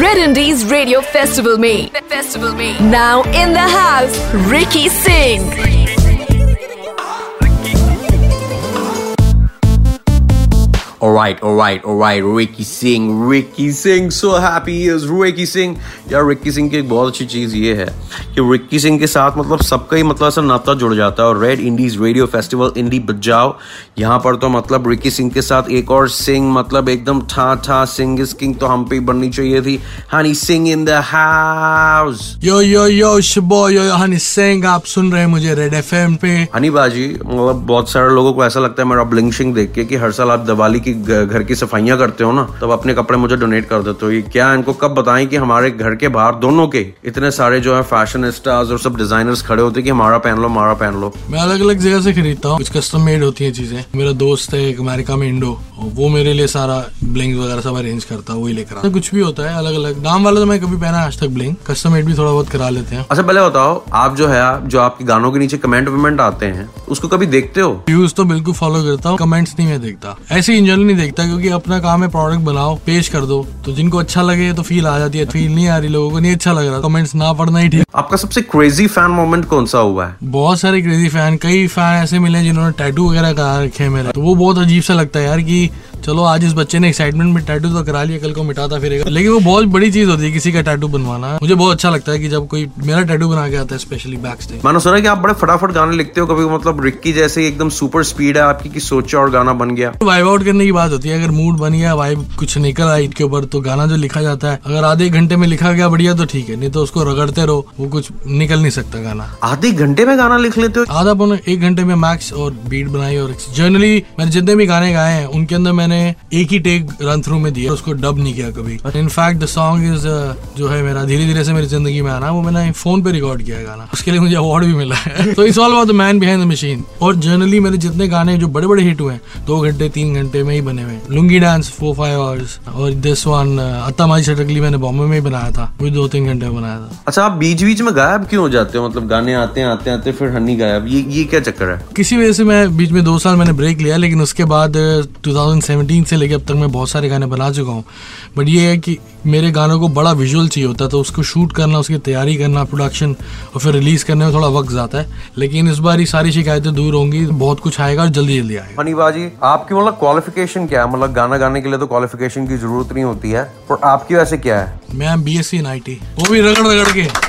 Red Indies Radio Festival में festival में Now in the house Ricky Singh Alright, alright, alright, Ricky Singh, Ricky Singh, so happy he is Ricky Singh. यार Ricky Singh की एक बहुत अच्छी चीज़ ये है कि रिक्की सिंह के साथ मतलब सबका ही मतलब ऐसा नाता जुड़ जाता है और red indies radio festival indie बजाओ यहाँ पर तो मतलब रिक्की सिंह के साथ एक और सिंह मतलब एकदम ठा ठा सिंह इस किंग तो हम पे बननी चाहिए थी। Honey Singh in the house yo yo yo Shubho yo yo Honey Singh आप सुन रहे हैं मुझे रेड एफएम पे। हनी बाजी मतलब बहुत सारे लोगों को ऐसा लगता है मेरा ब्लिंशिंग देख के कि हर साल आप दिवाली की घर की सफाइयाँ करते हो ना तब अपने कपड़े मुझे डोनेट कर देते हो। ये क्या इनको कब बताएँ कि हमारे घर के बाहर दोनों के इतने सारे जो है फ़ैशन स्टार्स और सब डिजाइनर्स खड़े होते कि हमारा पहन लो हमारा पहन लो। मैं अलग अलग जगह से खरीदता हूँ कुछ कस्टम मेड होती है चीज़ें। मेरा दोस्त है एक अमेरिका में इंडो वो मेरे लिए सारा ब्लिंग वगैरह सब अरेंज करता है वही लेकर आता कुछ भी होता है अलग अलग नाम वाला तो मैं कभी पहना आज तक ब्लिंग कस्टम मेड भी थोड़ा बहुत करा लेते हैं। अच्छा पहले बताओ आप जो है जो आपके गानों के नीचे कमेंट वमेंट आते हैं उसको कभी देखते हो? व्यूज़ तो बिल्कुल फॉलो करता हूँ कमेंट्स नहीं मैं देखता। ऐसे इंजन नहीं देखता क्योंकि अपना काम है प्रोडक्ट बनाओ पेश कर दो। तो जिनको अच्छा लगे तो फील आ जाती है फील नहीं आ रही लोगों को नहीं अच्छा लग रहा कमेंट्स ना पढ़ना ही ठीक। आपका सबसे क्रेजी फ़ैन मोमेंट कौन सा हुआ है? बहुत सारे क्रेजी फ़ैन कई फ़ैन ऐसे मिले जिन्होंने टैटू वगैरह करा रखे मेरे। तो वो बहुत अजीब सा लगता है यार कि चलो आज इस बच्चे ने एक्साइटमेंट में टैटू तो करा लिया कल को मिटाता फिरेगा। लेकिन वो बहुत बड़ी चीज़ होती है किसी का टैटू बनवाना। मुझे बहुत अच्छा लगता है कि जब कोई मेरा टैटू बना के आता है स्पेशली बैक स्टेज मैंने सुना कि आप बड़े फटाफट गाने लिखते हो कभी मतलब रिक्की जैसे एकदम सुपर स्पीड है आपकी कि सोचा और गाना बन गया। वाइब आउट करने की बात होती है अगर मूड बन गया वाइब कुछ निकल आई के ऊपर तो गाना जो लिखा जाता है अगर आधे घंटे में लिखा गया बढ़िया तो ठीक है नहीं तो उसको रगड़ते रहो वो कुछ निकल नहीं सकता गाना। आधे घंटे में गाना लिख लेते हो? आधा पौने एक घंटे में मैक्स और बीट बनाई और जनरली मैंने जितने भी गाने गाए हैं उनके अंदर मैंने एक ही टेक रन थ्रू में दिया उसको डब नहीं किया कभी। इनफैक्ट द सॉन्ग इज़ जो है मेरा धीरे धीरे से मेरी ज़िंदगी में आना वो मैंने फ़ोन पे रिकॉर्ड किया है गाना। उसके लिए मुझे अवार्ड भी मिला है। तो इस all about the man behind the machine और जनरली मेरे जितने गाने जो बड़े बड़े हिट हुए हैं दो घंटे तीन घंटे में ही बने हुए lungi dance four five hours और दिस वन अत्ता माई चटकली मैंने बॉम्बे में ही बनाया था। वो दो तीन घंटे में बनाया था। अच्छा आप बीच बीच में गायब क्यों हो जाते हो? मतलब गाने आते हैं आते आते फिर हन्नी गायब। ये ये क्या चक्कर है? किसी वजह से मैं बीच में दो साल मैंने ब्रेक लिया लेकिन उसके बाद 2017 से लेके अब तक मैं बहुत सारे गाने बना चुका हूँ। बट ये है कि मेरे गानों को बड़ा विजुअल चाहिए होता है तो उसको शूट करना उसकी तैयारी करना प्रोडक्शन और फिर रिलीज़ करने में थोड़ा वक्त जाता है। लेकिन इस बार ही सारी शिकायतें दूर होंगी बहुत कुछ आएगा और जल्दी जल्दी आएगा। मनी बाजी आपकी मतलब क्वालिफिकेशन क्या है? मतलब गाना गाने के लिए तो क्वालिफिकेशन की ज़रूरत नहीं होती है पर आपकी वैसे क्या है? मैं B S C in I T वो भी रगड़ रगड़ के।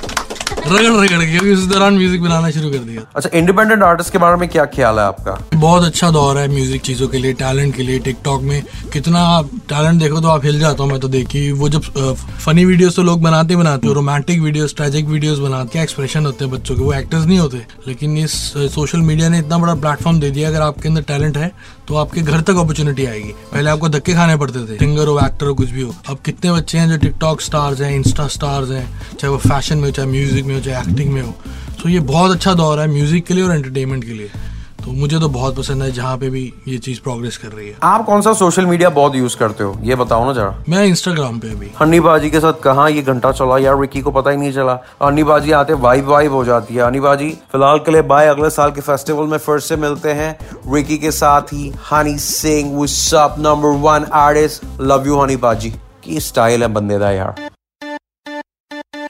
रगड़ रगड़ के क्योंकि उस दौरान म्यूज़िक बनाना शुरू कर दिया। अच्छा इंडिपेंडेंट आर्टिस्ट के बारे में क्या ख्याल है आपका? बहुत अच्छा दौर है म्यूज़िक चीज़ों के लिए टैलेंट के लिए टिकटॉक में। कितना टैलेंट देखो तो आप हिल जाता हूँ मैं तो देखी। वो जब फनी वीडियोस तो लोग बनाते बनाते हो रोमांटिक वीडियोस ट्रेजिक वीडियोस बनाते हैं। एक्सप्रेशन होते हैं बच्चों के? वो एक्टर्स नहीं होते। लेकिन इस सोशल मीडिया ने इतना बड़ा प्लेटफॉर्म दे दिया अगर आपके अंदर टैलेंट है तो आपके घर तक अपॉर्चुनिटी आएगी। पहले आपको धक्के खाने पड़ते थे सिंगर हो एक्टर हो कुछ भी हो। अब कितने बच्चे हैं जो टिकटॉक स्टार्स हैं इंस्टा स्टार्स हैं चाहे वो फ़ैशन में चाहे म्यूज़िक में हो चाहे एक्टिंग में हो। तो ये बहुत अच्छा दौर है म्यूज़िक के लिए और एंटरटेनमेंट के लिए। तो मुझे तो बहुत पसंद है जहाँ पे भी ये चीज़ प्रोग्रेस कर रही है। आप कौन सा सोशल मीडिया बहुत यूज़ करते हो? ये बताओ ना जरा। मैं इंस्टाग्राम पे अभी हन्नी बाजी के साथ कहा ये घंटा चला? यार रिकी को पता ही नहीं चला। हन्नी बाजी आते वाइब वाइब हो जाती है। हनी बाजी फ़िलहाल के लिए बाय अगले साल के फेस्टिवल में फिर से मिलते हैं। रिकी के साथ ही Honey Singh number one artist love you Honey बाजी की स्टाइल है बंदे का यार।